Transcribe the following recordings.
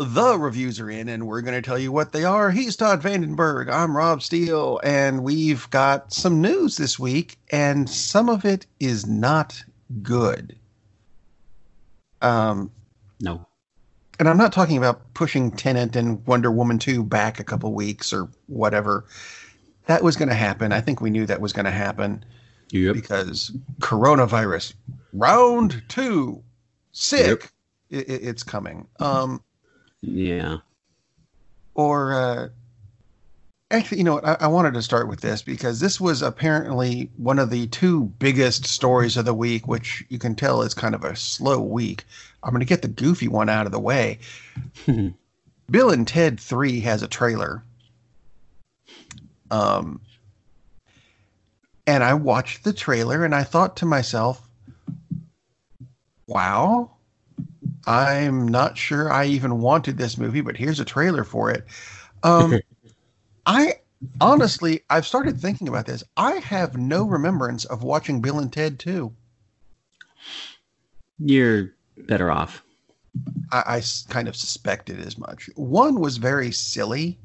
the reviews are in, and we're going to tell you what they are. He's Todd Vandenberg. I'm Rob Steele, and we've got some news this week, and some of it is not good. Um, no. And I'm not talking about pushing Tenet and Wonder Woman 2 back a couple weeks or whatever. That was going to happen. I think we knew that was going to happen. Yep. Because coronavirus, round two, sick. Yep. It, it's coming. Um, yeah. Or uh, actually, you know what? I, I, wanted to start with this because this was apparently one of the two biggest stories of the week, which you can tell is kind of a slow week. I'm going to get the goofy one out of the way. Bill and Ted 3 has a trailer. Um, and I watched the trailer and I thought to myself, wow, I'm not sure I even wanted this movie, but here's a trailer for it. Um, I honestly, I've started thinking about this. I have no remembrance of watching Bill and Ted 2. You're better off. I, I kind of suspected as much. One was very silly,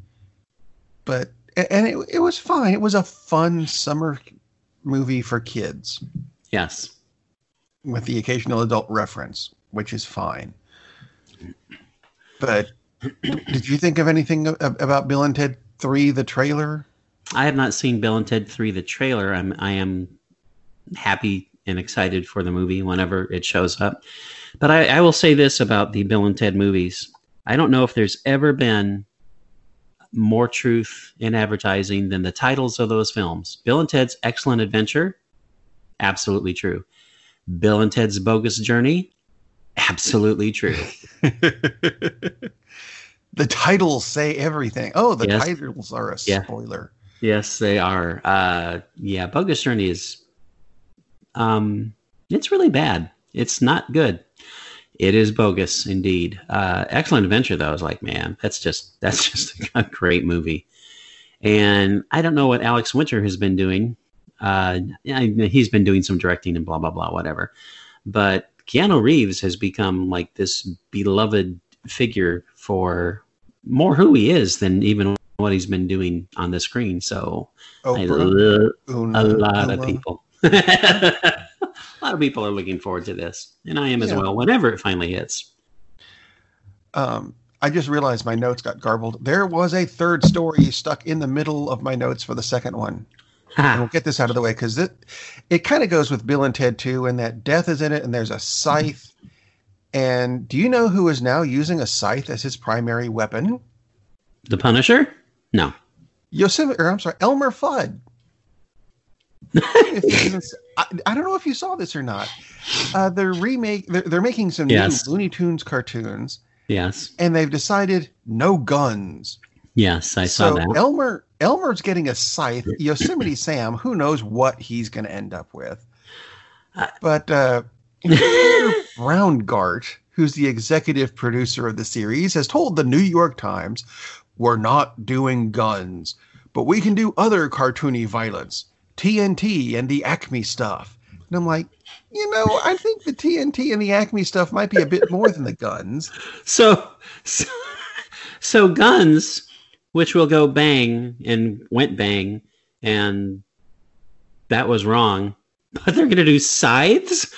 but and it, it was fine. It was a fun summer movie for kids. Yes. With the occasional adult reference, which is fine. But did you think of anything about Bill and Ted 3 the trailer? I have not seen Bill and Ted 3 the trailer. I'm I am happy and excited for the movie whenever it shows up. But I, I will say this about the Bill and Ted movies. I don't know if there's ever been more truth in advertising than the titles of those films. Bill and Ted's Excellent Adventure, absolutely true. Bill and Ted's Bogus Journey, absolutely true. the titles say everything. Oh, the yes. titles are a yeah. spoiler. Yes, they are. Uh, yeah, Bogus Journey is um it's really bad. It's not good. It is bogus indeed. Uh, Excellent Adventure, though, is like, man, that's just that's just a great movie. And I don't know what Alex Winter has been doing. Uh, he's been doing some directing and blah blah blah, whatever. But Keanu Reeves has become like this beloved figure for more who he is than even what he's been doing on the screen. So I a lot of people. a lot of people are looking forward to this, and I am as yeah. well. Whenever it finally hits. Um, I just realized my notes got garbled. There was a third story stuck in the middle of my notes for the second one. And we'll get this out of the way because it it kind of goes with Bill and Ted too, and that death is in it, and there's a scythe. And do you know who is now using a scythe as his primary weapon? The Punisher? No. Yosemite, or I'm sorry, Elmer Fudd. I, I, don't know if you saw this or not. Uh, they're remake. They're, they're making some yes. new Looney Tunes cartoons. Yes. And they've decided no guns. Yes, I so saw that. Elmer Elmer's getting a scythe. Yosemite Sam, who knows what he's going to end up with. Uh, but uh, Browngardt, who's the executive producer of the series, has told the New York Times, "We're not doing guns, but we can do other cartoony violence." TNT and the Acme stuff. And I'm like, you know, I think the TNT and the Acme stuff might be a bit more than the guns. So, so, so guns, which will go bang and went bang, and that was wrong. But they're going to do scythes.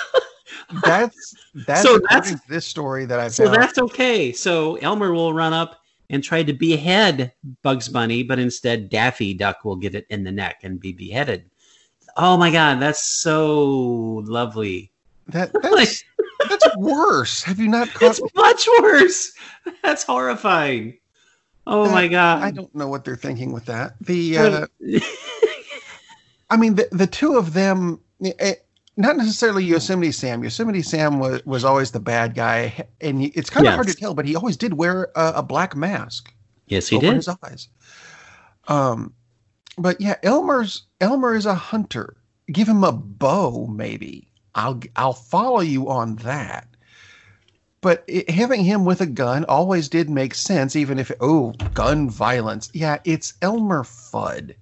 that's that's so that's this story that I've. So that's okay. So Elmer will run up and try to behead Bugs Bunny, but instead Daffy Duck will get it in the neck and be beheaded. Oh my god, that's so lovely. That that's, that's worse. Have you not caught It's much worse. That's horrifying. Oh that, my god. I don't know what they're thinking with that. The uh, I mean the the two of them it, eh, not necessarily Yosemite Sam. Yosemite Sam was, was always the bad guy, and it's kind of yes. hard to tell, but he always did wear a, a black mask. Yes, he over did. His eyes. Um, but yeah, Elmer's Elmer is a hunter. Give him a bow, maybe. I'll I'll follow you on that. But it, having him with a gun always did make sense, even if oh, gun violence. Yeah, it's Elmer Fudd.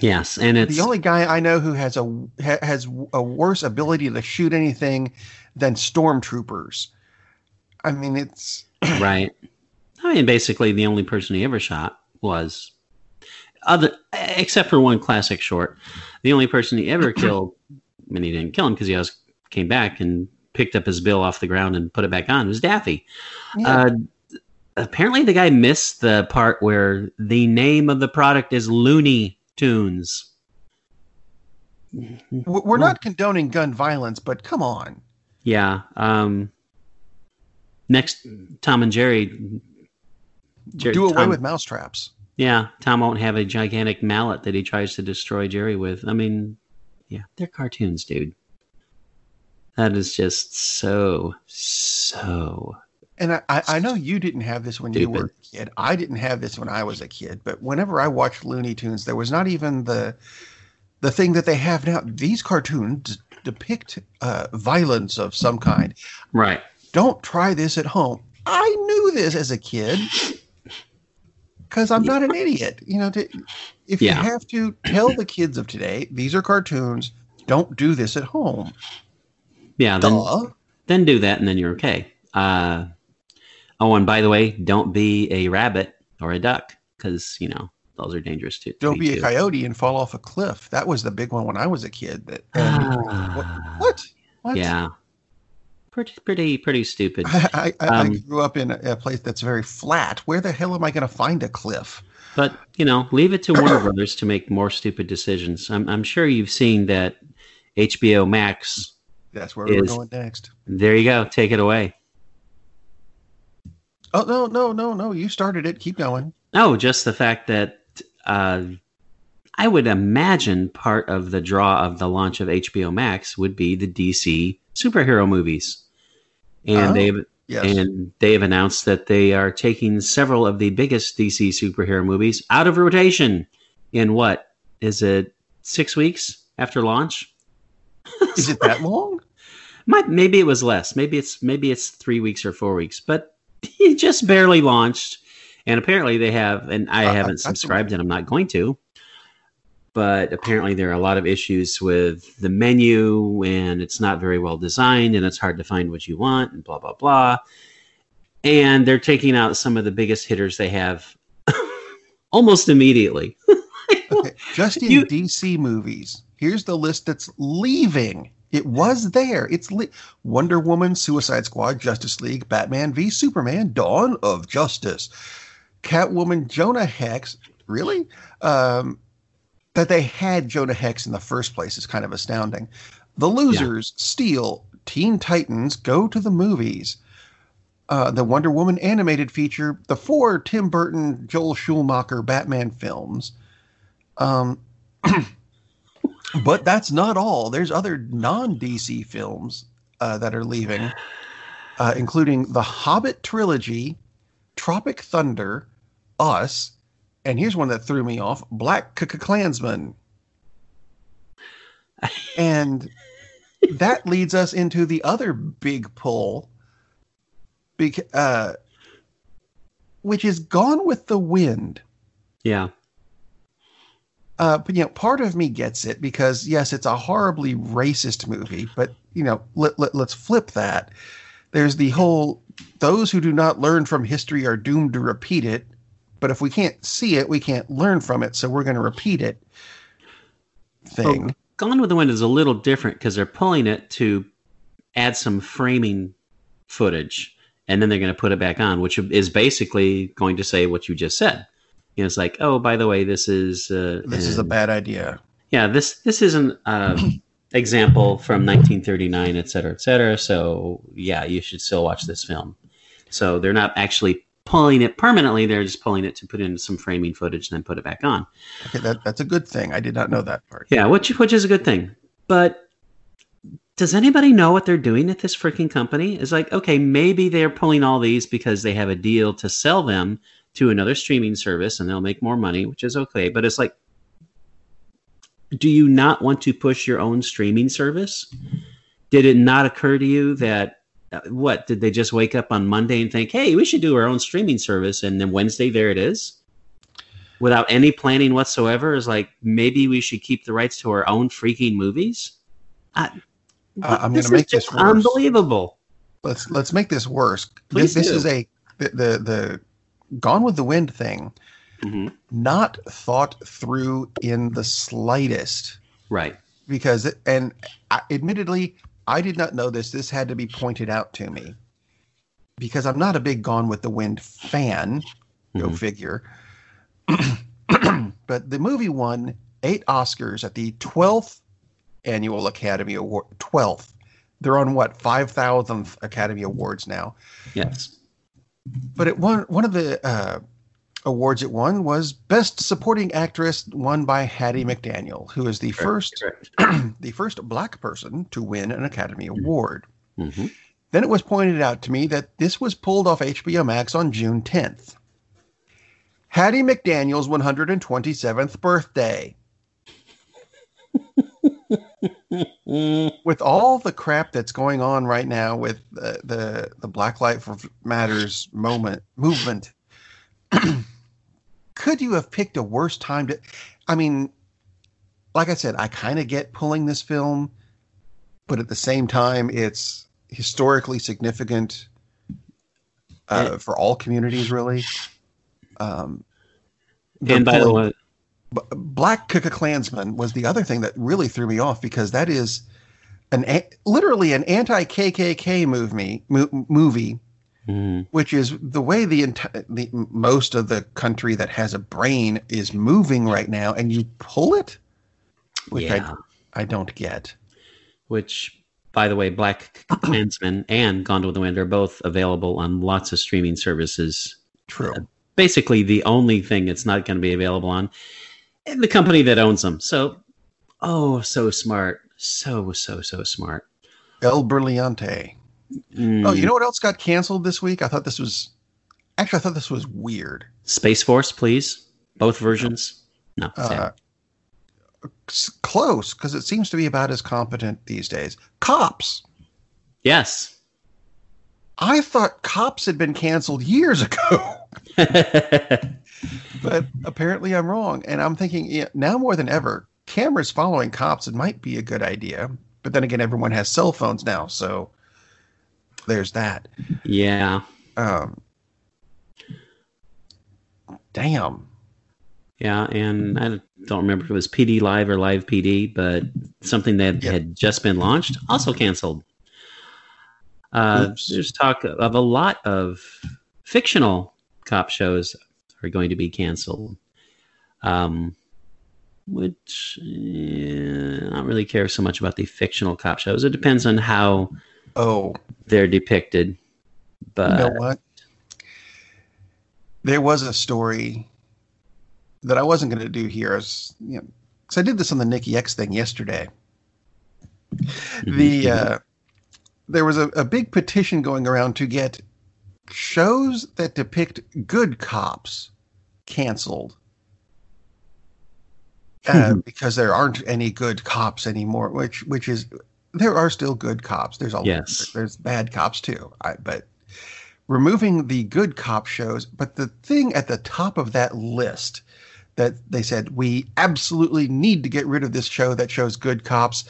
Yes, and it's the only guy I know who has a has a worse ability to shoot anything than stormtroopers. I mean, it's right. I mean, basically, the only person he ever shot was other, except for one classic short. The only person he ever killed, I mean, he didn't kill him because he always came back and picked up his bill off the ground and put it back on. It was Daffy? Yeah. Uh, apparently, the guy missed the part where the name of the product is Looney Tunes. We're not condoning gun violence, but come on. Yeah. Um, next, Tom and Jerry. Jerry Do away Tom, with mousetraps. Yeah, Tom won't have a gigantic mallet that he tries to destroy Jerry with. I mean, yeah, they're cartoons, dude. That is just so, so. And I, I know you didn't have this when stupid. you were a kid. I didn't have this when I was a kid. But whenever I watched Looney Tunes, there was not even the the thing that they have now. These cartoons depict uh, violence of some kind. Right. Don't try this at home. I knew this as a kid because I'm not an idiot. You know, to, if yeah. you have to tell the kids of today, these are cartoons. Don't do this at home. Yeah. Then, then do that, and then you're okay. Uh, oh, and by the way, don't be a rabbit or a duck because you know those are dangerous too. Don't be a coyote and fall off a cliff. That was the big one when I was a kid. That what, what? what? Yeah, pretty pretty pretty stupid. I, I, um, I grew up in a, a, place that's very flat. Where the hell am I going to find a cliff? But you know, leave it to Warner Brothers to make more stupid decisions. I'm I'm sure you've seen that HBO Max. That's where is, we're going next. There you go. Take it away. Oh no no no no! You started it. Keep going. Oh, just the fact that uh, I would imagine part of the draw of the launch of HBO Max would be the DC superhero movies, and oh, they've yes. and they have announced that they are taking several of the biggest DC superhero movies out of rotation. In what is it? Six weeks after launch? is it that long? Might, maybe it was less. Maybe it's maybe it's three weeks or four weeks, but he just barely launched and apparently they have, and I uh, haven't subscribed and I'm not going to, but apparently there are a lot of issues with the menu and it's not very well designed and it's hard to find what you want and blah, blah, blah. And they're taking out some of the biggest hitters they have almost immediately. okay. Just in you, DC movies, here's the list that's leaving. It was there. It's le- Wonder Woman, Suicide Squad, Justice League, Batman v Superman, Dawn of Justice, Catwoman, Jonah Hex, really? Um, that they had Jonah Hex in the first place is kind of astounding. The Losers, yeah. Steel, Teen Titans, Go to the Movies, uh, the Wonder Woman animated feature, the four Tim Burton, Joel Schumacher Batman films. Um, but that's not all. There's other non DC films uh, that are leaving, uh, including the Hobbit trilogy, Tropic Thunder, us, and here's one that threw me off: Black Klansman. and that leads us into the other big pull, uh, which is Gone with the Wind. Yeah. Uh, but you know, part of me gets it because yes, it's a horribly racist movie. But you know, let, let let's flip that. There's the whole those who do not learn from history are doomed to repeat it. But if we can't see it, we can't learn from it. So we're going to repeat it. Thing. Gone with the Wind is a little different because they're pulling it to add some framing footage, and then they're going to put it back on, which is basically going to say what you just said. You know, it's like, oh, by the way, this is uh, this is a bad idea. Yeah, this this is an uh, example from 1939, et cetera, et cetera. So yeah, you should still watch this film. So they're not actually pulling it permanently. They're just pulling it to put in some framing footage and then put it back on. Okay, that, that's a good thing. I did not know that part. Yeah, which which is a good thing. But does anybody know what they're doing at this freaking company? It's like, okay, maybe they're pulling all these because they have a deal to sell them to another streaming service and they'll make more money, which is okay. But it's like, do you not want to push your own streaming service? Did it not occur to you that uh, what did they just wake up on Monday and think, "Hey, we should do our own streaming service," and then Wednesday there it is, without any planning whatsoever? Is like maybe we should keep the rights to our own freaking movies. I, I'm going to make this unbelievable. let's let's make this worse. Please this, this is a the, the the Gone with the Wind thing, Mhm. not thought through in the slightest. Right. Because it, and I, admittedly, I did not know this. This had to be pointed out to me because I'm not a big Gone with the Wind fan. Go Mhm. figure. but the movie won eight Oscars at the 12th annual Academy Award. 12th. They're on what 5,000th Academy Awards now. Yes. But it won one of the uh, awards it won was Best Supporting Actress, won by Hattie McDaniel, who is the first the first black person to win an Academy Award. Mhm. Then it was pointed out to me that this was pulled off HBO Max on June 10th. Hattie McDaniel's 127th birthday. With all the crap that's going on right now with the the, the Black Lives Matters moment movement, could you have picked a worse time to? I mean, like I said, I kind of get pulling this film, but at the same time, it's historically significant uh, for all communities, really. Um, And by the way, Black Kuka Klansman was the other thing that really threw me off because that is an a- literally an anti KKK movie mo- movie, Mhm. which is the way the, enti- the most of the country that has a brain is moving right now, and you pull it, which yeah. I I don't get. Which, by the way, Black Klansman and Gone with the Wind are both available on lots of streaming services. True. Basically, the only thing it's not going to be available on, and the company that owns them. So, oh, so smart, so so so smart. El Berliante. Mm, Oh, you know what else got canceled this week? I thought this was actually I thought this was weird. Space Force, please, both versions. No, Uh, close because it seems to be about as competent these days. Cops. yes. I thought Cops had been canceled years ago, but apparently I'm wrong. And I'm thinking yeah, now more than ever, cameras following cops it might be a good idea. But then again, everyone has cell phones now, so there's that. yeah. Um, damn. Yeah, and I don't remember if it was PD Live or Live PD, but something that Yep. had just been launched also canceled. Uh, there's talk of a lot of fictional cop shows are going to be canceled, um, which eh, I don't really care so much about the fictional cop shows. It depends on how Oh, they're depicted. But you know what? There was a story that I wasn't going to do here, as you know, because I did this on the Nikki X thing yesterday. the uh, there was a, a big petition going around to get shows that depict good cops canceled uh, because there aren't any good cops anymore. Which which is there are still good cops. There's all Yes. there's bad cops too. I, but removing the good cop shows, but the thing at the top of that list that they said we absolutely need to get rid of this show that shows good cops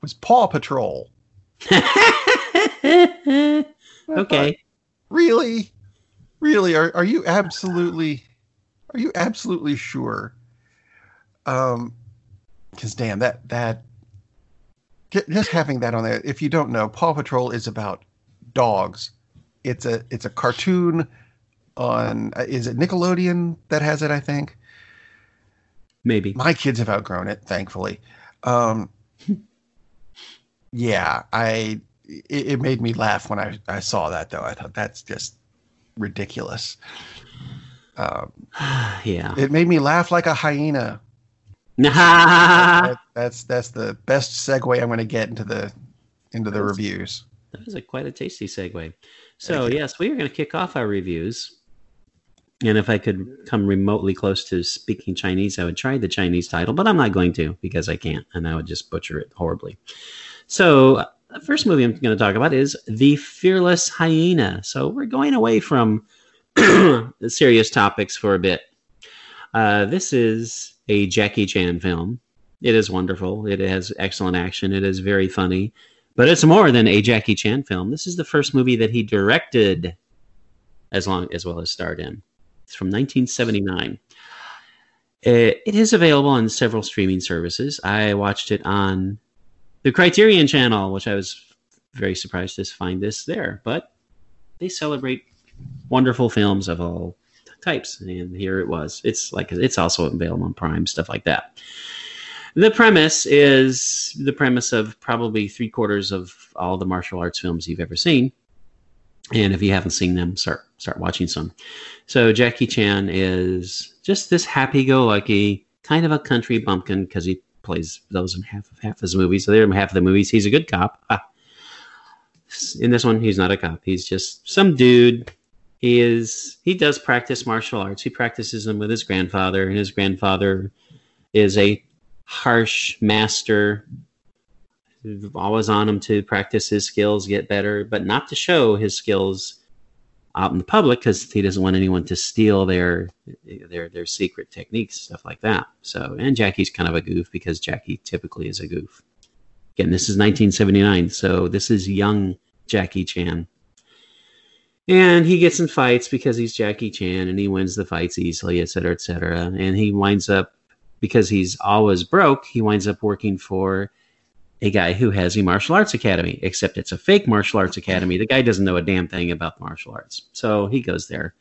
was Paw Patrol. okay. Really? Really? Are are you absolutely are you absolutely sure? Um because damn that that just having that on there if you don't know paw patrol is about dogs it's a it's a cartoon on uh, is it nickelodeon that has it i think Maybe. my kids have outgrown it thankfully um yeah i it, it made me laugh when i i saw that though i thought that's just ridiculous um yeah. it made me laugh like a hyena that That- that's that's the best segue i'm going to get into the into the reviews That was a, quite a tasty segue. So, yes, we are going to kick off our reviews. And if I could come remotely close to speaking Chinese, I would try the Chinese title, but I'm not going to because I can't, and I would just butcher it horribly. So, the first movie I'm going to talk about is The Fearless Hyena. So, we're going away from serious topics for a bit. Uh, this is a Jackie Chan film. It is wonderful. It has excellent action. It is very funny. But it's more than a Jackie Chan film. This is the first movie that he directed, as long as well as starred in. It's from 1979. It, it is available on several streaming services. I watched it on the Criterion Channel, which I was very surprised to find this there. But they celebrate wonderful films of all types, and here it was. It's like it's also available on Prime, stuff like that. The premise is the premise of probably three quarters of all the martial arts films you've ever seen, and if you haven't seen them, start start watching some. So Jackie Chan is just this happy-go-lucky kind of a country bumpkin because he plays those in half of half his movies. So they're in half of the movies. He's a good cop. Ah. In this one, he's not a cop. He's just some dude. He is. He does practice martial arts. He practices them with his grandfather, and his grandfather is a harsh master always on him to practice his skills, get better, but not to show his skills out in the public because he doesn't want anyone to steal their their their secret techniques, stuff like that. So, and Jackie's kind of a goof because Jackie typically is a goof. Again, this is 1979, so this is young Jackie Chan. And he gets in fights because he's Jackie Chan and he wins the fights easily, et cetera, et cetera. And he winds up, because he's always broke, he winds up working for a guy who has a martial arts academy, except it's a fake martial arts academy. The guy doesn't know a damn thing about martial arts. So he goes there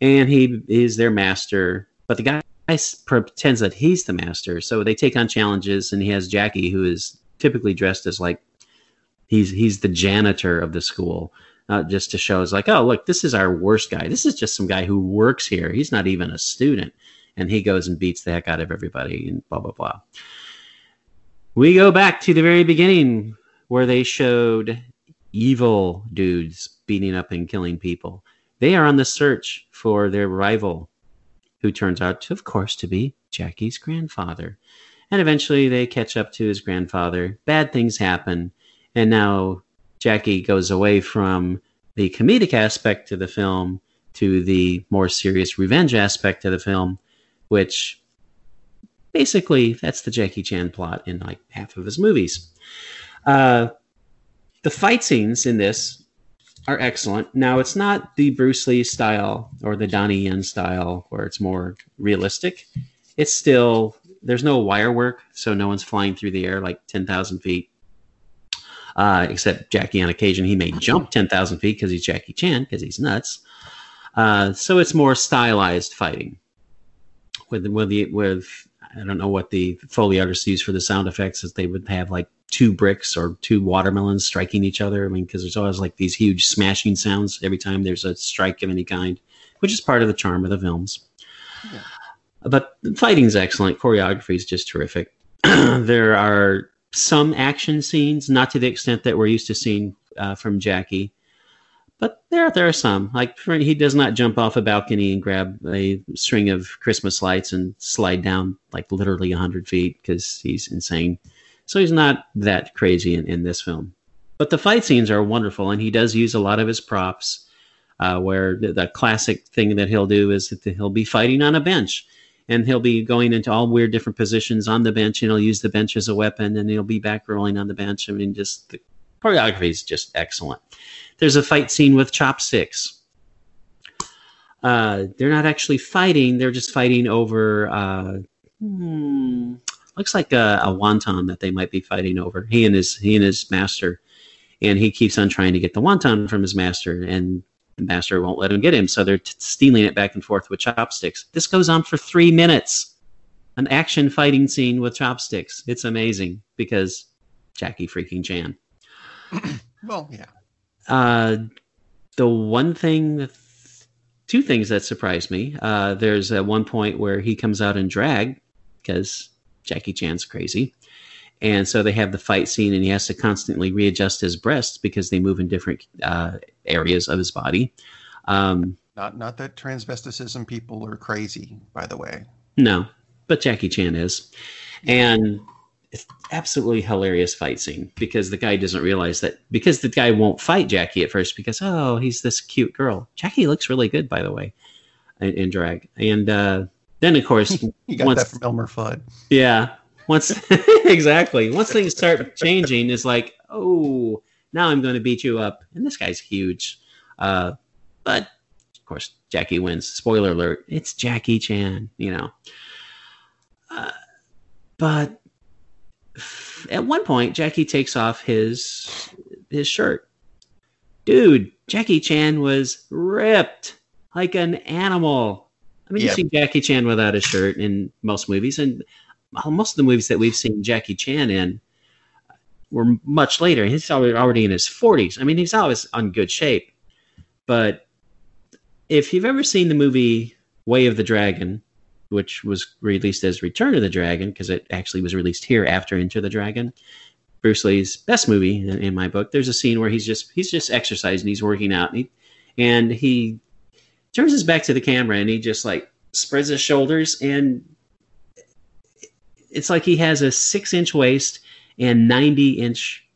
and he is their master, but the guy pretends that he's the master. So they take on challenges and he has Jackie who is typically dressed as like he's he's the janitor of the school. Uh, just to show, is like, oh, look, this is our worst guy. This is just some guy who works here. He's not even a student. And he goes and beats the heck out of everybody and blah, blah, blah we go back to the very beginning where they showed evil dudes beating up and killing people. They are on the search for their rival, who turns out to, of course, to be Jackie's grandfather. And eventually they catch up to his grandfather. Bad things happen. And now Jackie goes away from the comedic aspect of the film to the more serious revenge aspect of the film, which basically that's the Jackie Chan plot in like half of his movies. Uh, the fight scenes in this are excellent. Now it's not the Bruce Lee style or the Donnie Yen style where it's more realistic. It's still there's no wire work, so no one's flying through the air like ten thousand feet. Uh, except Jackie on occasion he may jump ten thousand feet because he's Jackie Chan because he's nuts. Uh, so it's more stylized fighting with with the with I don't know what the Foley artists use for the sound effects is they would have like two bricks or two watermelons striking each other. I mean, because there's always like these huge smashing sounds every time there's a strike of any kind, which is part of the charm of the films. Yeah. But fighting's excellent. Choreography is just terrific. there are some action scenes, not to the extent that we're used to seeing uh, from Jackie, but there, there are some. Like he does not jump off a balcony and grab a string of Christmas lights and slide down like literally hundred feet because he's insane. So he's not that crazy in, in this film. But the fight scenes are wonderful, and he does use a lot of his props. Uh, where the, the, classic thing that he'll do is that he'll be fighting on a bench, and he'll be going into all weird different positions on the bench, and he'll use the bench as a weapon, and he'll be back rolling on the bench. I mean, just the choreography is just excellent. There's a fight scene with chopsticks. Uh, they're not actually fighting; they're just fighting over. Uh, hmm, looks like a, a, wonton that they might be fighting over. He and his he and his master, and he keeps on trying to get the wonton from his master, and the master won't let him get him. So they're t- stealing it back and forth with chopsticks. This goes on for three minutes. An action fighting scene with chopsticks. It's amazing because Jackie freaking Chan. well, yeah. Uh, the one thing, two things that surprised me. Uh, there's at one point where he comes out in drag because Jackie Chan's crazy. And so they have the fight scene, and he has to constantly readjust his breasts because they move in different uh, areas of his body. Um, not, not that transvesticism people are crazy, by the way. No, but Jackie Chan is, and it's absolutely hilarious fight scene because the guy doesn't realize that because the guy won't fight Jackie at first because oh he's this cute girl. Jackie looks really good by the way in, in drag, and uh, then of course you got once, that from Elmer Fudd. Yeah, once exactly once things start changing, it's like oh, now I'm going to beat you up. And this guy's huge. Uh, but of course, Jackie wins. Spoiler alert: it's Jackie Chan. You know. Uh, but at one point, Jackie takes off his his shirt. Dude, Jackie Chan was ripped like an animal. I mean, you see Jackie Chan without a shirt in most movies, and most of the movies that we've seen Jackie Chan in were much later. He's already in his 40s. I mean, he's always on good shape. But if you've ever seen the movie Way of the Dragon, which was released as Return of the Dragon, because it actually was released here after Enter the Dragon, Bruce Lee's best movie in, in, my book. There's a scene where he's just he's just exercising, he's working out, and he, and he turns his back to the camera and he just like spreads his shoulders and it's like he has a six inch waist and 90 inch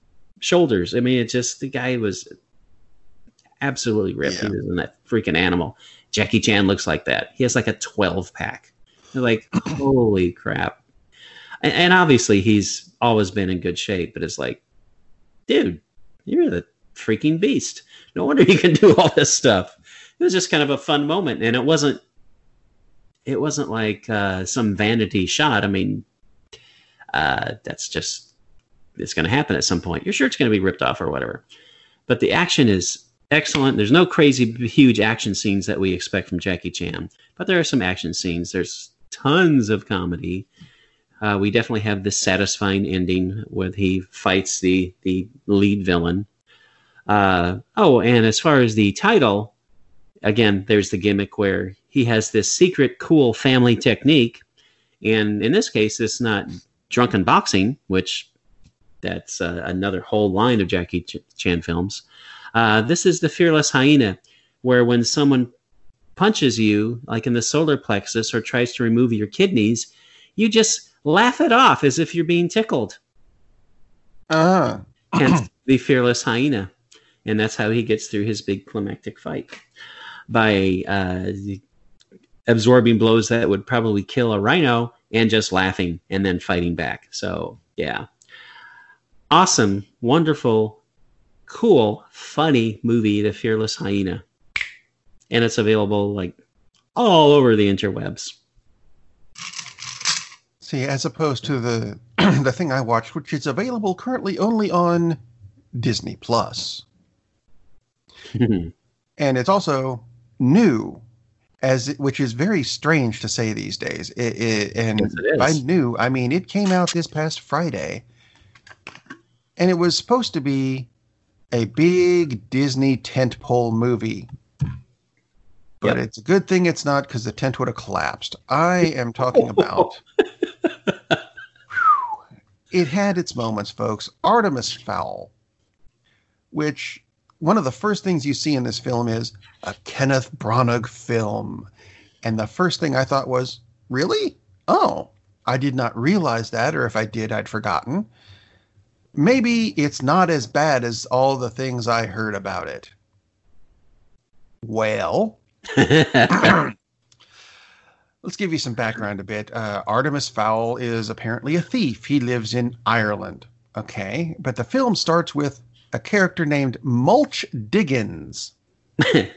shoulders. I mean, it just the guy was absolutely ripped. Yeah. He was that freaking animal. Jackie Chan looks like that. He has like a 12 pack. Like, holy crap. And, and, obviously, he's always been in good shape, but it's like, dude, you're the freaking beast. No wonder you can do all this stuff. It was just kind of a fun moment, and it wasn't. It wasn't like uh, some vanity shot. I mean, uh, that's just it's going to happen at some point. Your shirt's going to be ripped off or whatever. But the action is excellent. There's no crazy huge action scenes that we expect from Jackie Chan, but there are some action scenes. There's tons of comedy. Uh, we definitely have the satisfying ending where he fights the the lead villain. Uh, oh, and as far as the title, again, there's the gimmick where he has this secret cool family technique, and in this case, it's not drunken boxing, which that's uh, another whole line of Jackie Ch- Chan films. Uh, this is the fearless hyena, where when someone punches you, like in the solar plexus, or tries to remove your kidneys, you just laugh it off as if you're being tickled. Ah. Hence the fearless hyena. And that's how he gets through his big climactic fight by uh, absorbing blows that would probably kill a rhino and just laughing and then fighting back. So, yeah. Awesome, wonderful, cool, funny movie, The Fearless Hyena. And it's available like all over the interwebs. See, as opposed to the the thing I watched, which is available currently only on Disney and it's also new as which is very strange to say these days. It, it, and yes, by new, I mean it came out this past Friday, and it was supposed to be a big Disney tentpole movie. But yep. it's a good thing it's not because the tent would have collapsed. I am talking about. it had its moments, folks. Artemis Fowl, which one of the first things you see in this film is a Kenneth Branagh film. And the first thing I thought was, really? Oh, I did not realize that, or if I did, I'd forgotten. Maybe it's not as bad as all the things I heard about it. Well, let's give you some background a bit. Uh, Artemis Fowl is apparently a thief. He lives in Ireland. Okay, but the film starts with a character named Mulch Diggums.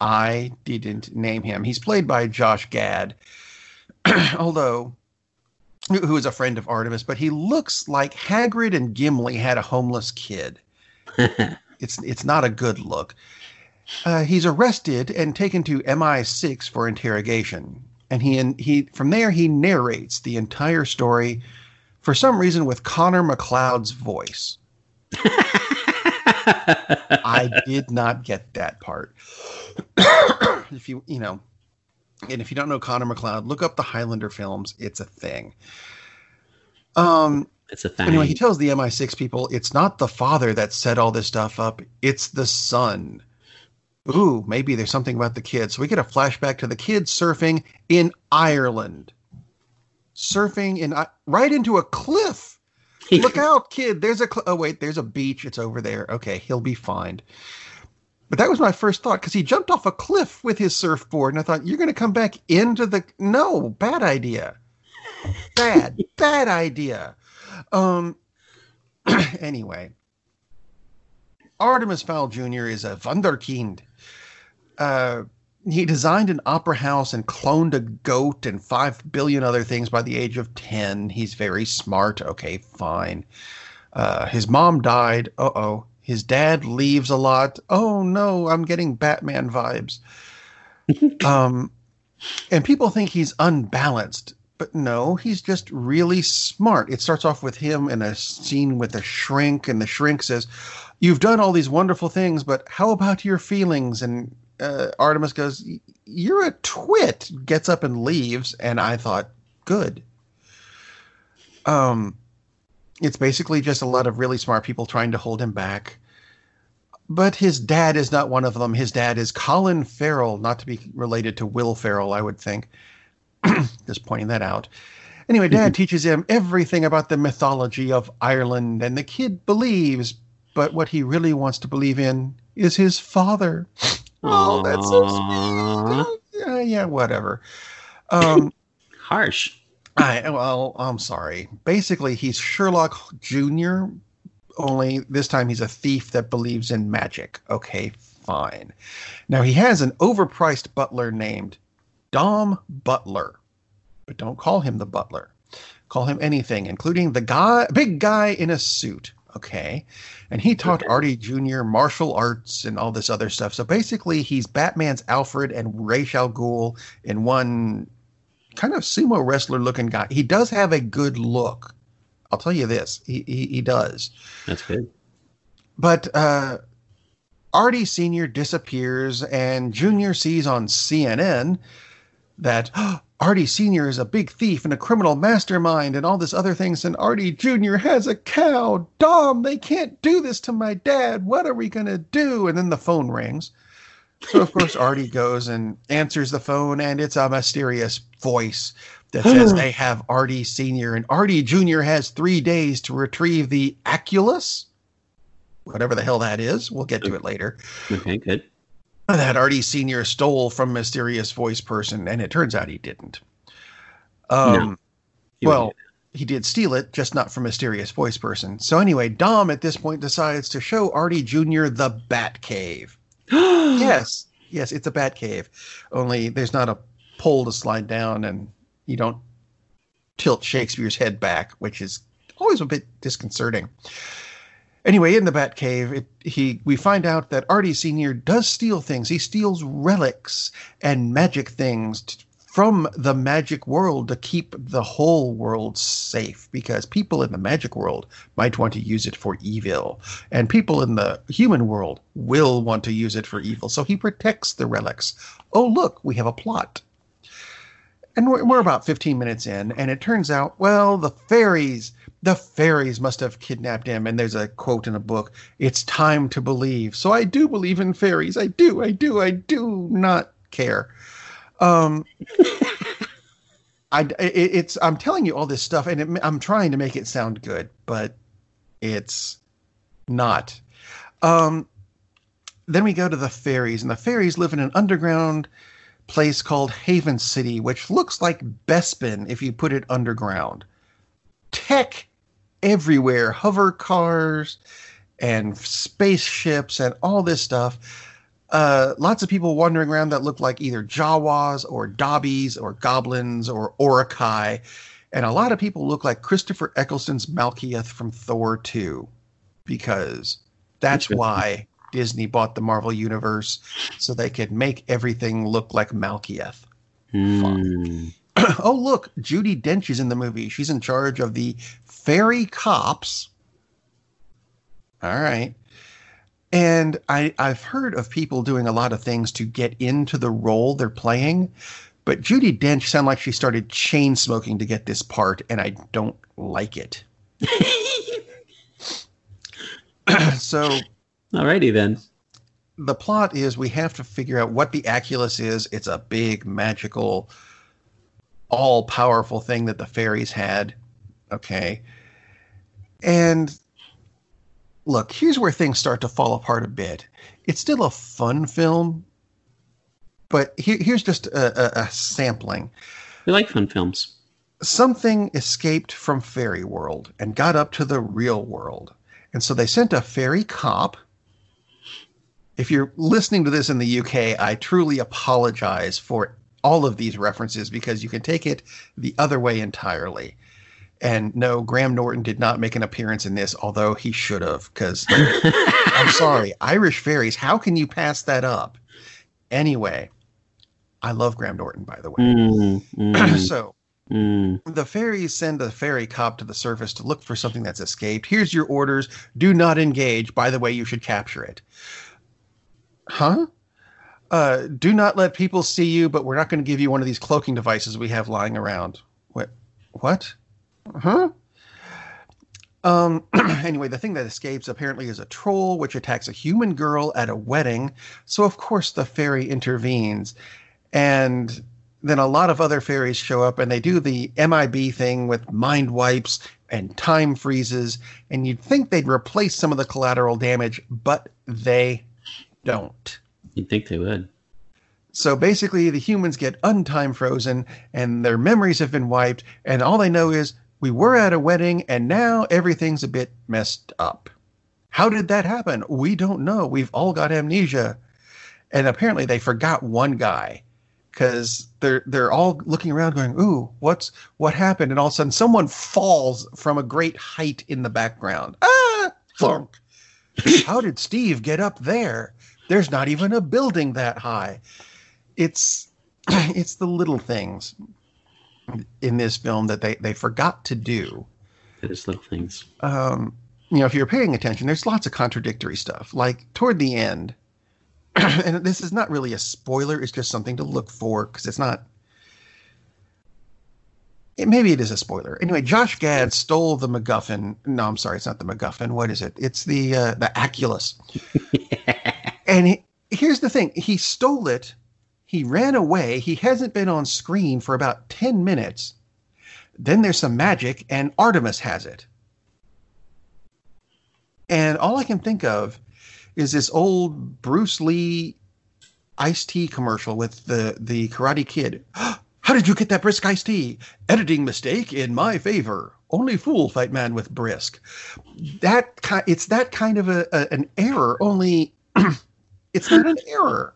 I didn't name him. He's played by Josh Gad, although who is a friend of Artemis, but he looks like Hagrid and Gimli had a homeless kid. it's it's not a good look. Uh, he's arrested and taken to MI6 for interrogation, and he and he from there he narrates the entire story for some reason with Connor MacLeod's voice. I did not get that part. if you, you know, and if you don't know Connor MacLeod, look up the Highlander films. It's a thing. Um, it's a thing. Anyway, he tells the MI6 people it's not the father that set all this stuff up; it's the son. Ooh, maybe there's something about the kids. So we get a flashback to the kids surfing in Ireland, surfing in right into a cliff. Look out, kid! There's a cl- oh wait, there's a beach. It's over there. Okay, he'll be fine. But that was my first thought because he jumped off a cliff with his surfboard, and I thought you're going to come back into the no bad idea, bad bad idea. Um. anyway, Artemis Fowl Jr. is a wunderkind. Uh, he designed an opera house and cloned a goat and five billion other things by the age of 10. He's very smart. Okay, fine. Uh, his mom died. Uh oh. His dad leaves a lot. Oh no, I'm getting Batman vibes. um, and people think he's unbalanced, but no, he's just really smart. It starts off with him in a scene with a shrink, and the shrink says, You've done all these wonderful things, but how about your feelings? And uh, Artemis goes, You're a twit, gets up and leaves. And I thought, Good. Um, it's basically just a lot of really smart people trying to hold him back. But his dad is not one of them. His dad is Colin Farrell, not to be related to Will Ferrell, I would think. just pointing that out. Anyway, dad teaches him everything about the mythology of Ireland, and the kid believes, but what he really wants to believe in is his father. Oh, that's so sweet. Yeah, yeah, whatever. Um, Harsh. I well, I'm sorry. Basically, he's Sherlock Jr. Only this time he's a thief that believes in magic. Okay, fine. Now he has an overpriced butler named Dom Butler, but don't call him the butler. Call him anything, including the guy, big guy in a suit. Okay, and he taught Artie Jr. martial arts and all this other stuff. So basically, he's Batman's Alfred and Ra's al Ghul in one kind of sumo wrestler looking guy. He does have a good look. I'll tell you this. He he, he does. That's good. But uh, Artie Senior disappears, and Junior sees on CNN that oh, Artie Senior is a big thief and a criminal mastermind and all this other things, and Artie Junior has a cow. Dom, they can't do this to my dad. What are we gonna do? And then the phone rings. So of course Artie goes and answers the phone, and it's a mysterious voice that says they have Artie Senior and Artie Junior has three days to retrieve the Aculos, whatever the hell that is. We'll get to it later. Okay, good. That Artie Senior stole from mysterious voice person, and it turns out he didn't. Um, No. He well, would- he did steal it, just not from mysterious voice person. So anyway, Dom at this point decides to show Artie Junior the Bat Cave. Yes, yes, it's a bat cave. Only there's not a pole to slide down, and you don't tilt Shakespeare's head back, which is always a bit disconcerting. Anyway, in the bat cave, it, he we find out that Artie Senior does steal things. He steals relics and magic things t- from the magic world to keep the whole world safe because people in the magic world might want to use it for evil and people in the human world will want to use it for evil. So he protects the relics. Oh look we have a plot and we're, we're about 15 minutes in and it turns out well the fairies the fairies must have kidnapped him. And there's a quote in a book it's time to believe. So i do believe in fairies. I do i do i do not care. Um I, it, it's I'm telling you all this stuff, and it, I'm trying to make it sound good, but it's not. Um, then we go to the fairies, and the fairies live in an underground place called Haven City, which looks like Bespin if you put it underground. Tech everywhere, hover cars and spaceships and all this stuff. Uh, lots of people wandering around that look like either Jawas or Dobbies or goblins or Uruk-hai. And a lot of people look like Christopher Eccleston's Malekith from Thor 2 because that's why Disney bought the Marvel Universe so they could make everything look like Malekith. Hmm. oh, look, Judi Dench is in the movie. She's in charge of the fairy cops. All right. And I, I've heard of people doing a lot of things to get into the role they're playing, but Judi Dench sounded like she started chain smoking to get this part, and I don't like it. so Alrighty then. the plot is we have to figure out what the Aculos is. It's a big, magical, all powerful thing that the fairies had. Okay. And look, here's where things start to fall apart a bit. It's still a fun film, but here, here's just a, a, a sampling. We like fun films. Something escaped from fairy world and got up to the real world. And so they sent a fairy cop if you're listening to this in the UK, I truly apologize for all of these references because you can take it the other way entirely. And no, Graham Norton did not make an appearance in this, although he should have. Because I'm sorry, Irish fairies. How can you pass that up? Anyway, I love Graham Norton, by the way. Mm, mm, so mm. the fairies send a fairy cop to the surface to look for something that's escaped. Here's your orders. Do not engage. By the way, you should capture it. Huh? Uh, do not let people see you, but we're not going to give you one of these cloaking devices we have lying around. What? What? Huh? Um, anyway, the thing that escapes apparently is a troll, which attacks a human girl at a wedding. So, of course, the fairy intervenes. And then a lot of other fairies show up and they do the MIB thing with mind wipes and time freezes. And you'd think they'd replace some of the collateral damage, but they don't. You'd think they would. So basically, the humans get untime frozen and their memories have been wiped. And all they know is we were at a wedding and now everything's a bit messed up. How did that happen? We don't know. We've all got amnesia. And apparently they forgot one guy because they're they're all looking around going, "Ooh, what's what happened?" And all of a sudden someone falls from a great height in the background. Ah, thunk. How did Steve get up there? There's not even a building that high. It's it's the little things in this film that they, they forgot to do. It is little things. Um, you know, if you're paying attention, there's lots of contradictory stuff. Like toward the end, and this is not really a spoiler, it's just something to look for because it's not. It, maybe it is a spoiler. Anyway, Josh Gad stole the MacGuffin. No, I'm sorry, it's not the MacGuffin. What is it? It's the uh, the Aculos. and he, here's the thing: he stole it he ran away. He hasn't been on screen for about 10 minutes. Then there's some magic, and Artemis has it. And all I can think of is this old Bruce Lee iced tea commercial with the, the Karate Kid. How did you get that brisk iced tea? Editing mistake in my favor. Only fool fight man with brisk. That it's that kind of a, a an error. Only it's not an error.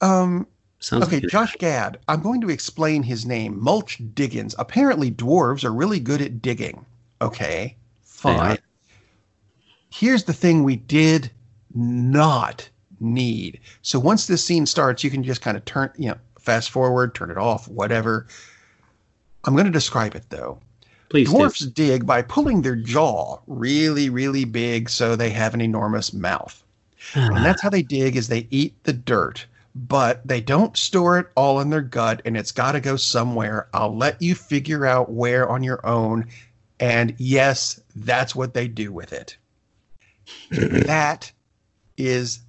Um, Sounds okay, like Josh Gad. I'm going to explain his name. Mulch Diggums. Apparently, dwarves are really good at digging. Okay, fine. Here's the thing we did not need. So once this scene starts, you can just kind of turn, you know, fast forward, turn it off, whatever. I'm going to describe it though. Please do. Dwarfs dig by pulling their jaw really, really big so they have an enormous mouth. And that's how they dig is they eat the dirt but they don't store it all in their gut and it's got to go somewhere. I'll let you figure out where on your own. And yes, that's what they do with it. that is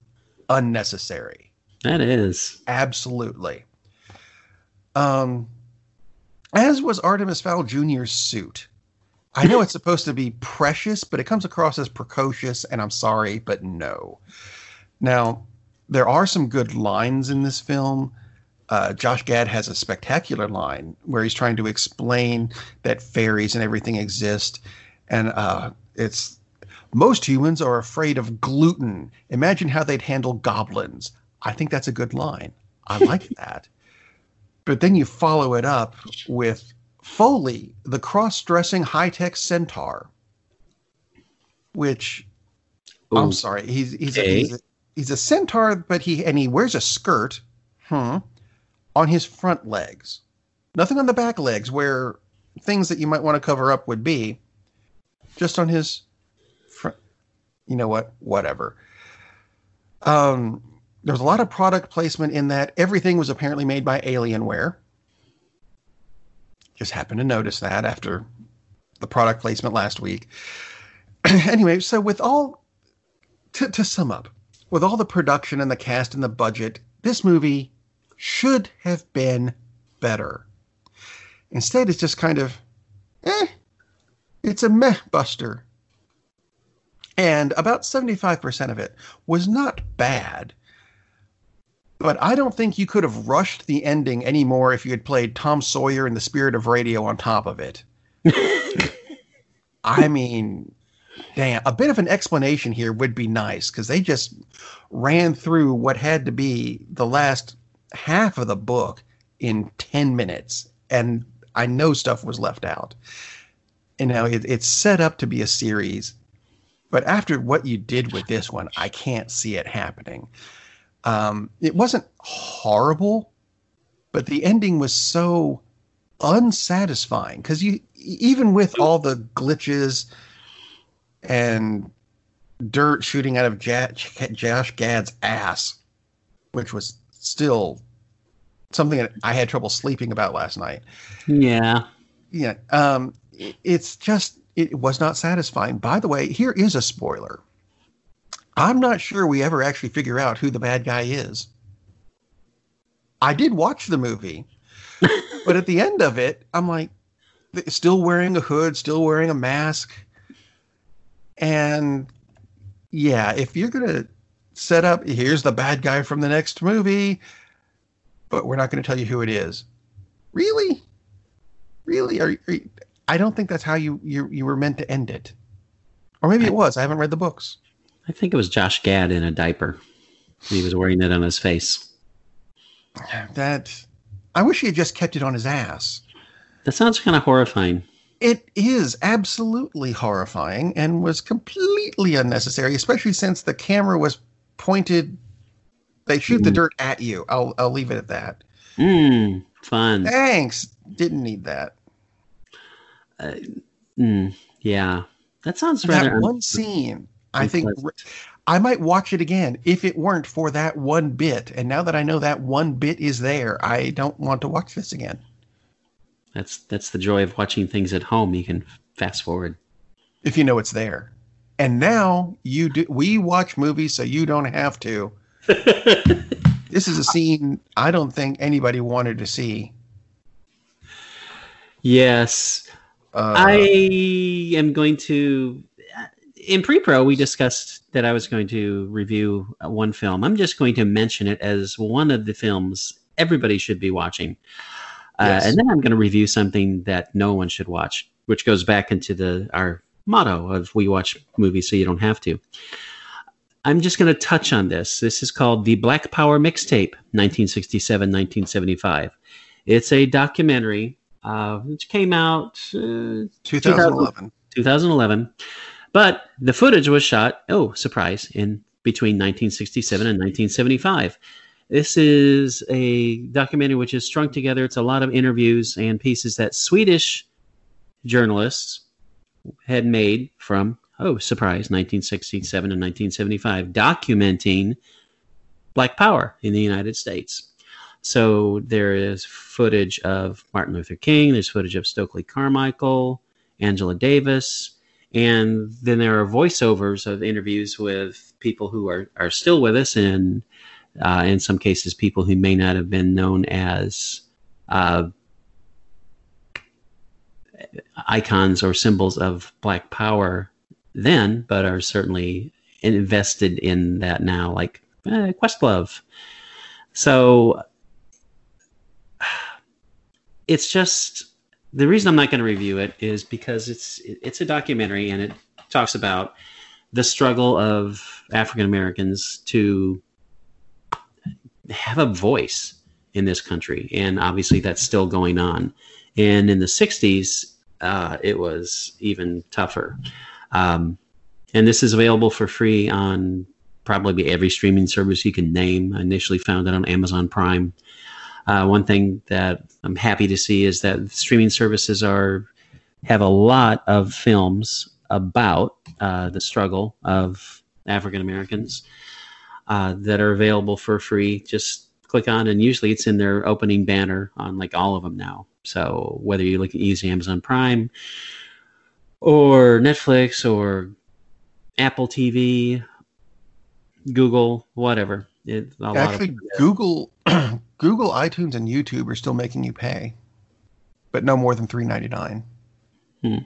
unnecessary. That is. Absolutely. Um, as was Artemis Fowl Jr.'s suit. I know it's supposed to be precious, but it comes across as precocious, and I'm sorry, but no. Now, there are some good lines in this film. Uh, Josh Gad has a spectacular line where he's trying to explain that fairies and everything exist, and uh, it's most humans are afraid of gluten. Imagine how they'd handle goblins. I think that's a good line. I like that. But then you follow it up with Foaly, the cross-dressing high-tech centaur, which Ooh. I'm sorry, he's he's, Okay. a, he's a, he's a centaur, but he and he wears a skirt, hmm, on his front legs. Nothing on the back legs where things that you might want to cover up would be. Just on his front. You know what? Whatever. Um, there's a lot of product placement in that. Everything was apparently made by Alienware. Just happened to notice that after the product placement last week. anyway, so with all to, to sum up, with all the production and the cast and the budget, this movie should have been better. Instead, it's just kind of, eh, it's a meh buster. And about 75% of it was not bad. But I don't think you could have rushed the ending anymore if you had played Tom Sawyer and the Spirit of Radio on top of it. I mean, Damn, a bit of an explanation here would be nice because they just ran through what had to be the last half of the book in 10 minutes. And I know stuff was left out. You know, it, it's set up to be a series. But after what you did with this one, I can't see it happening. Um, it wasn't horrible, but the ending was so unsatisfying because you even with all the glitches and dirt shooting out of Josh Gad's ass, which was still something that I had trouble sleeping about last night. Yeah. Yeah. Um, it's just, it was not satisfying. By the way, here is a spoiler. I'm not sure we ever actually figure out who the bad guy is. I did watch the movie, but at the end of it, I'm like, still wearing a hood, still wearing a mask. And yeah, if you're going to set up, here's the bad guy from the next movie, but we're not going to tell you who it is. Really? Really? Are, are you, I don't think that's how you, you you were meant to end it. Or maybe it was. I haven't read the books. I think it was Josh Gad in a diaper. He was wearing it on his face. That I wish he had just kept it on his ass. That sounds kind of horrifying. It is absolutely horrifying and was completely unnecessary, especially since the camera was pointed. They shoot mm. the dirt at you. I'll I'll leave it at that. Mm, fun. Thanks. Didn't need that. Uh, mm, yeah, that sounds rather. That one scene, I think. I might watch it again if it weren't for that one bit. And now that I know that one bit is there, I don't want to watch this again. That's that's the joy of watching things at home. You can fast forward if you know it's there. And now you do. We watch movies so you don't have to. this is a scene I don't think anybody wanted to see. Yes, uh, I am going to. In pre-pro, we discussed that I was going to review one film. I'm just going to mention it as one of the films everybody should be watching. Uh, and then I'm going to review something that no one should watch, which goes back into the our motto of we watch movies so you don't have to. I'm just going to touch on this. This is called the Black Power Mixtape, 1967-1975. It's a documentary uh, which came out uh, 2011. 2011. But the footage was shot, oh, surprise, in between 1967 and 1975. This is a documentary which is strung together. It's a lot of interviews and pieces that Swedish journalists had made from, oh, surprise, 1967 and 1975, documenting Black Power in the United States. So there is footage of Martin Luther King, there's footage of Stokely Carmichael, Angela Davis, and then there are voiceovers of interviews with people who are, are still with us and uh, in some cases, people who may not have been known as uh, icons or symbols of Black Power then, but are certainly invested in that now, like eh, Questlove. So it's just the reason I'm not going to review it is because it's it's a documentary and it talks about the struggle of African Americans to have a voice in this country, and obviously that's still going on. And in the '60s, uh, it was even tougher. Um, and this is available for free on probably every streaming service you can name. I initially found it on Amazon Prime. Uh, one thing that I'm happy to see is that streaming services are have a lot of films about uh, the struggle of African Americans uh, that are available for free. Just click on, and usually it's in their opening banner on like all of them now. So whether you look at using Amazon Prime or Netflix or Apple TV, Google, whatever. It, Actually, Google, Google, iTunes, and YouTube are still making you pay, but no more than three ninety nine. Hmm.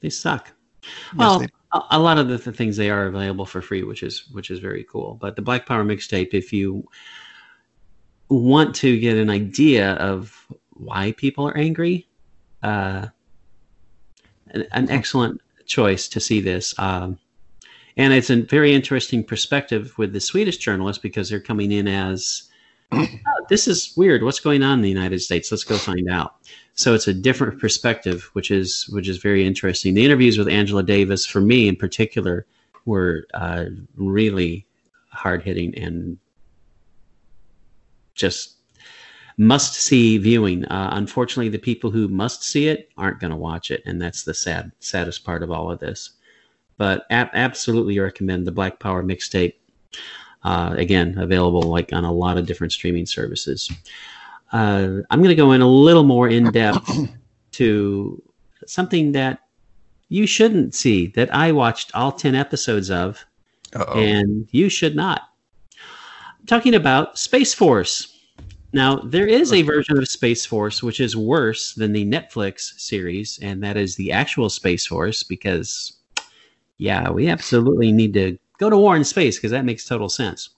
They suck. Yes, well, they a lot of the, things they are available for free, which is which is very cool. But the Black Power mixtape, if you want to get an idea of why people are angry, uh, an, an excellent choice to see this. Um, and it's a very interesting perspective with the Swedish journalists because they're coming in as oh, this is weird. What's going on in the United States? Let's go find out. So it's a different perspective, which is which is very interesting. The interviews with Angela Davis, for me in particular, were uh, really hard hitting and just must see viewing. Uh, unfortunately, the people who must see it aren't going to watch it, and that's the sad saddest part of all of this. But ab- absolutely recommend the Black Power mixtape. Uh, again, available like on a lot of different streaming services. Uh, I'm going to go in a little more in depth to something that you shouldn't see that I watched all 10 episodes of, Uh-oh. and you should not. I'm talking about Space Force. Now, there is a version of Space Force which is worse than the Netflix series, and that is the actual Space Force because, yeah, we absolutely need to go to war in space because that makes total sense.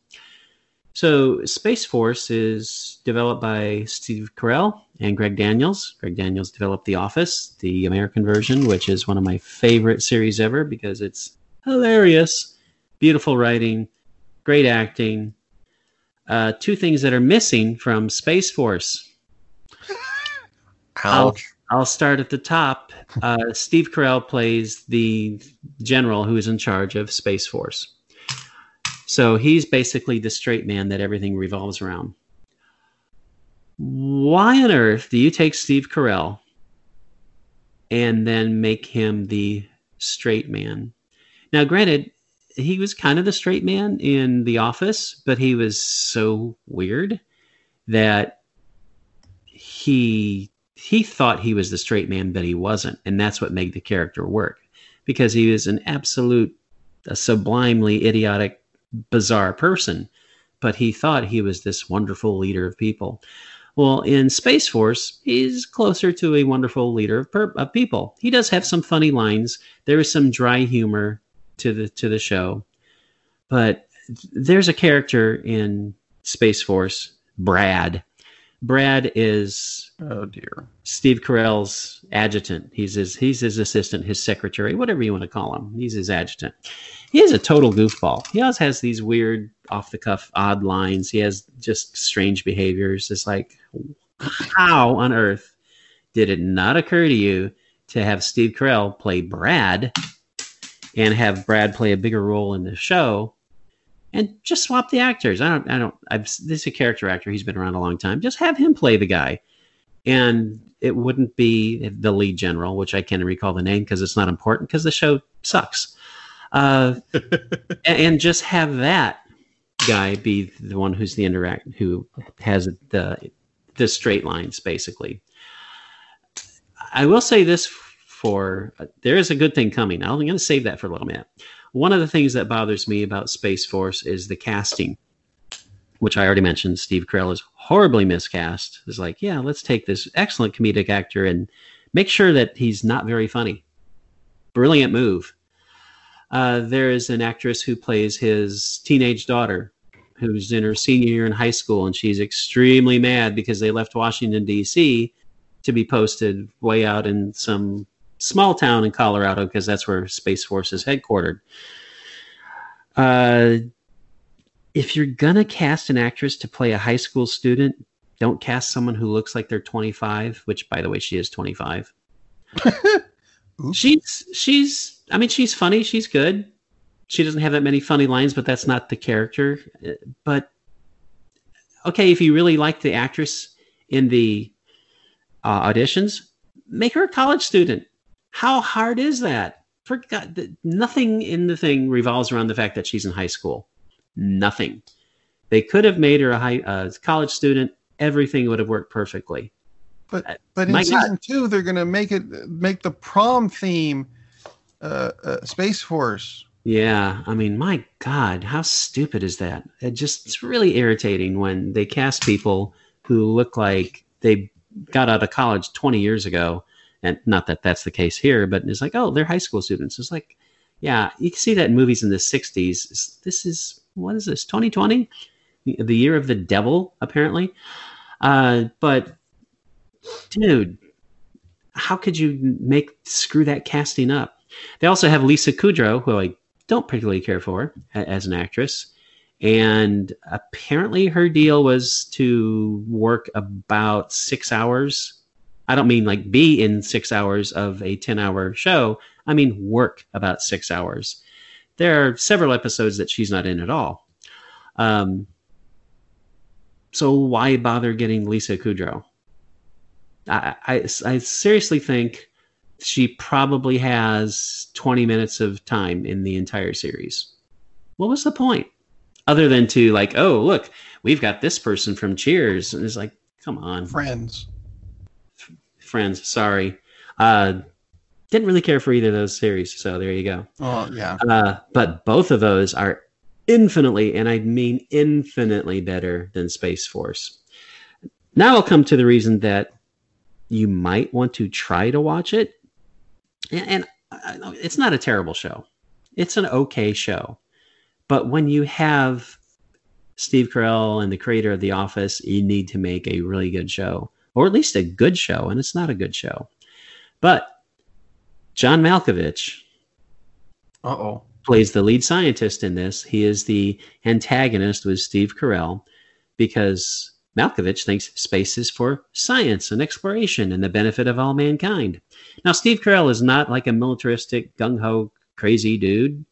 So, Space Force is developed by Steve Carell and Greg Daniels. Greg Daniels developed The Office, the American version, which is one of my favorite series ever because it's hilarious, beautiful writing, great acting. Uh, two things that are missing from Space Force. Ouch. I'll, I'll start at the top. Uh, Steve Carell plays the general who is in charge of Space Force. So he's basically the straight man that everything revolves around. Why on earth do you take Steve Carell and then make him the straight man? Now, granted, he was kind of the straight man in The Office, but he was so weird that he he thought he was the straight man, but he wasn't, and that's what made the character work because he was an absolute, a sublimely idiotic bizarre person, but he thought he was this wonderful leader of people. Well, in Space Force, he's closer to a wonderful leader of, per- of people. He does have some funny lines. There is some dry humor to the to the show, but there's a character in Space Force, Brad. Brad is oh dear Steve Carell's adjutant. He's his he's his assistant, his secretary, whatever you want to call him. He's his adjutant he is a total goofball. He always has these weird, off the cuff, odd lines. He has just strange behaviors. It's like, how on earth did it not occur to you to have Steve Carell play Brad and have Brad play a bigger role in the show? And just swap the actors. I don't. I don't. I've, this is a character actor. He's been around a long time. Just have him play the guy, and it wouldn't be the lead general, which I can't recall the name because it's not important because the show sucks uh, and just have that guy be the one who's the interact who has the the straight lines basically. I will say this for there is a good thing coming. I'm going to save that for a little minute. One of the things that bothers me about Space Force is the casting, which I already mentioned. Steve Carell is horribly miscast. It's like, yeah, let's take this excellent comedic actor and make sure that he's not very funny. Brilliant move. Uh, there is an actress who plays his teenage daughter who's in her senior year in high school, and she's extremely mad because they left Washington, D.C. to be posted way out in some small town in Colorado because that's where Space Force is headquartered. Uh, if you're going to cast an actress to play a high school student, don't cast someone who looks like they're 25, which, by the way, she is 25. she's she's I mean, she's funny. She's good. She doesn't have that many funny lines, but that's not the character. But okay, if you really like the actress in the uh, auditions, make her a college student. How hard is that? For God, nothing in the thing revolves around the fact that she's in high school. Nothing. They could have made her a high uh, college student. Everything would have worked perfectly. But uh, but in My season God. two, they're going to make it make the prom theme uh, uh, Space Force. Yeah, I mean, my God, how stupid is that? It just it's really irritating when they cast people who look like they got out of college 20 years ago, and not that that's the case here, but it's like, oh, they're high school students. It's like, yeah, you can see that in movies in the 60s. This is what is this? 2020, the year of the devil, apparently. Uh, but dude, how could you make screw that casting up? They also have Lisa Kudrow, who I don't particularly care for as an actress. And apparently, her deal was to work about six hours. I don't mean like be in six hours of a 10 hour show. I mean work about six hours. There are several episodes that she's not in at all. Um, so why bother getting Lisa Kudrow? I, I, I seriously think she probably has 20 minutes of time in the entire series. What was the point? Other than to like, oh, look, we've got this person from Cheers. And it's like, come on. Friends. F- friends, sorry. Uh, didn't really care for either of those series. So there you go. Oh, yeah. Uh, but both of those are infinitely, and I mean infinitely better than Space Force. Now I'll come to the reason that you might want to try to watch it. And, and uh, it's not a terrible show. It's an okay show. But when you have Steve Carell and the creator of The Office, you need to make a really good show, or at least a good show. And it's not a good show. But John Malkovich Uh-oh. plays the lead scientist in this. He is the antagonist with Steve Carell because Malkovich thinks space is for science and exploration and the benefit of all mankind. Now, Steve Carell is not like a militaristic, gung ho, crazy dude.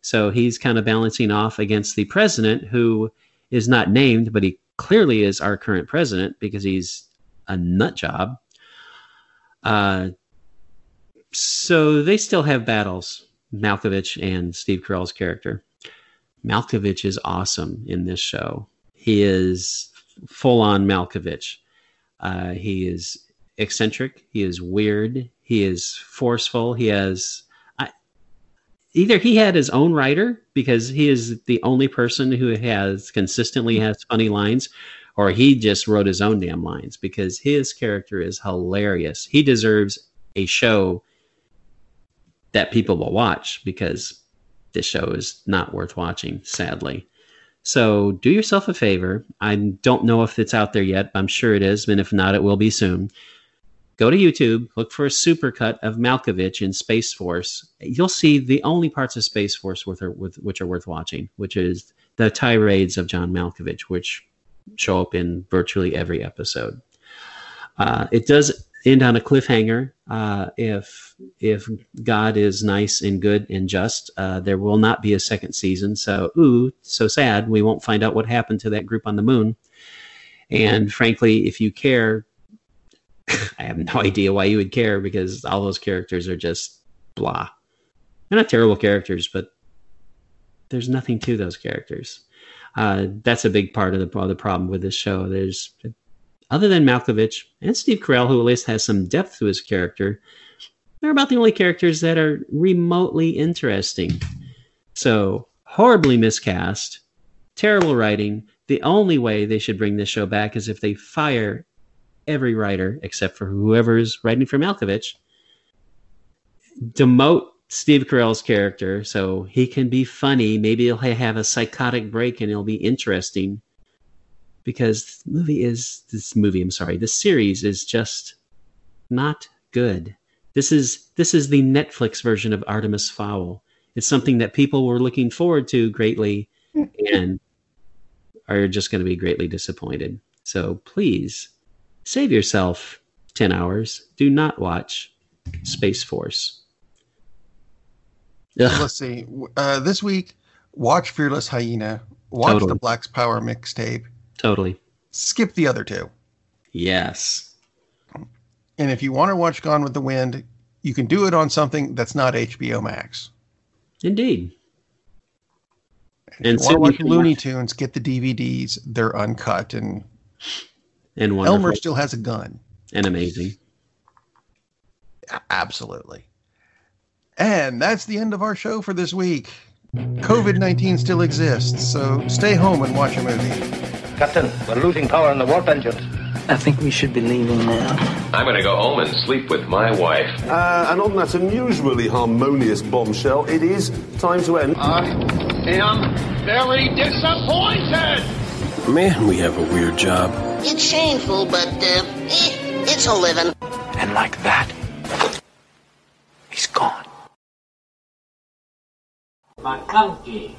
So he's kind of balancing off against the president, who is not named, but he clearly is our current president because he's a nut job. Uh, so they still have battles, Malkovich and Steve Carell's character. Malkovich is awesome in this show. He is full on Malkovich. Uh, he is eccentric. He is weird. He is forceful. He has I, either he had his own writer because he is the only person who has consistently has funny lines, or he just wrote his own damn lines because his character is hilarious. He deserves a show that people will watch because this show is not worth watching, sadly. So do yourself a favor. I don't know if it's out there yet. I'm sure it is, and if not, it will be soon. Go to YouTube, look for a supercut of Malkovich in Space Force. You'll see the only parts of Space Force with, which are worth watching, which is the tirades of John Malkovich, which show up in virtually every episode. Uh, it does end on a cliffhanger. Uh, if if God is nice and good and just, uh, there will not be a second season. So, ooh, so sad. We won't find out what happened to that group on the moon. And frankly, if you care, I have no idea why you would care because all those characters are just blah. They're not terrible characters, but there's nothing to those characters. Uh, that's a big part of the, of the problem with this show. There's other than Malkovich and Steve Carell, who at least has some depth to his character, they're about the only characters that are remotely interesting. So, horribly miscast, terrible writing. The only way they should bring this show back is if they fire every writer except for whoever is writing for Malkovich, demote Steve Carell's character so he can be funny. Maybe he'll have a psychotic break and it'll be interesting because the movie is this movie i'm sorry the series is just not good. This is this is the netflix version of artemis fowl. It's something that people were looking forward to greatly and are just going to be greatly disappointed. So please save yourself 10 hours. Do not watch space force. Ugh. let's see. Uh, this week watch fearless hyena. Watch totally. the black's power mixtape Totally. Skip the other two. Yes. And if you want to watch Gone with the Wind, you can do it on something that's not HBO Max. Indeed. And, and if you want to watch Looney watch... Tunes, get the DVDs. They're uncut and and wonderful. Elmer still has a gun. And amazing. Absolutely. And that's the end of our show for this week. COVID 19 still exists, so stay home and watch a movie. Captain, we're losing power in the warp engines. I think we should be leaving now. I'm going to go home and sleep with my wife. Uh, and on that unusually harmonious bombshell, it is time to end. I am very disappointed. Man, we have a weird job. It's shameful, but uh, eh, it's a living. And like that, he's gone. McConkey.